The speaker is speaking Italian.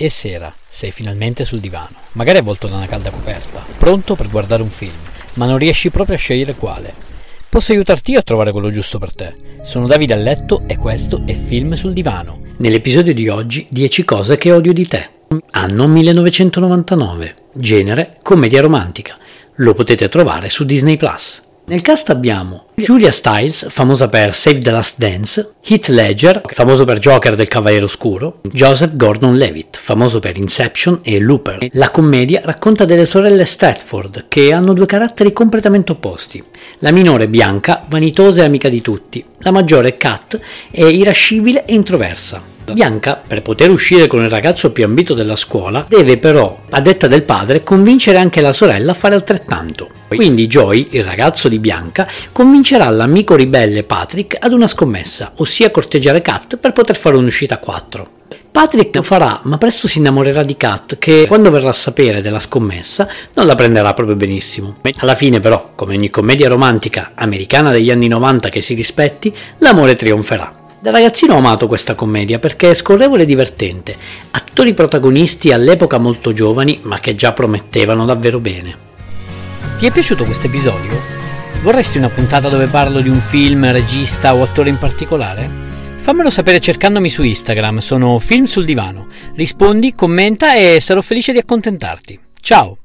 È sera, sei finalmente sul divano, magari avvolto da una calda coperta, pronto per guardare un film, ma non riesci proprio a scegliere quale. Posso aiutarti io a trovare quello giusto per te. Sono Davide a letto e questo è Film sul divano. Nell'episodio di oggi 10 cose che odio di te. Anno 1999. Genere commedia romantica. Lo potete trovare su Disney Plus. Nel cast abbiamo Julia Stiles, famosa per Save the Last Dance, Heath Ledger, famoso per Joker del Cavaliere Oscuro, Joseph Gordon-Levitt, famoso per Inception e Looper. La commedia racconta delle sorelle Stratford, che hanno due caratteri completamente opposti. La minore Bianca, vanitosa e amica di tutti, la maggiore Kat è irascibile e introversa. Bianca, per poter uscire con il ragazzo più ambito della scuola, deve però, a detta del padre, convincere anche la sorella a fare altrettanto. Quindi Joy, il ragazzo di Bianca, convincerà l'amico ribelle Patrick ad una scommessa, ossia corteggiare Kat per poter fare un'uscita a quattro. Patrick lo farà, ma presto si innamorerà di Kat, che quando verrà a sapere della scommessa non la prenderà proprio benissimo. Alla fine, però, come ogni commedia romantica americana degli anni 90 che si rispetti, l'amore trionferà. Da ragazzino ho amato questa commedia perché è scorrevole e divertente, attori protagonisti all'epoca molto giovani ma che già promettevano davvero bene. Ti è piaciuto questo episodio? Vorresti una puntata dove parlo di un film, regista o attore in particolare? Fammelo sapere cercandomi su Instagram, sono Film sul Divano. Rispondi, commenta e sarò felice di accontentarti. Ciao!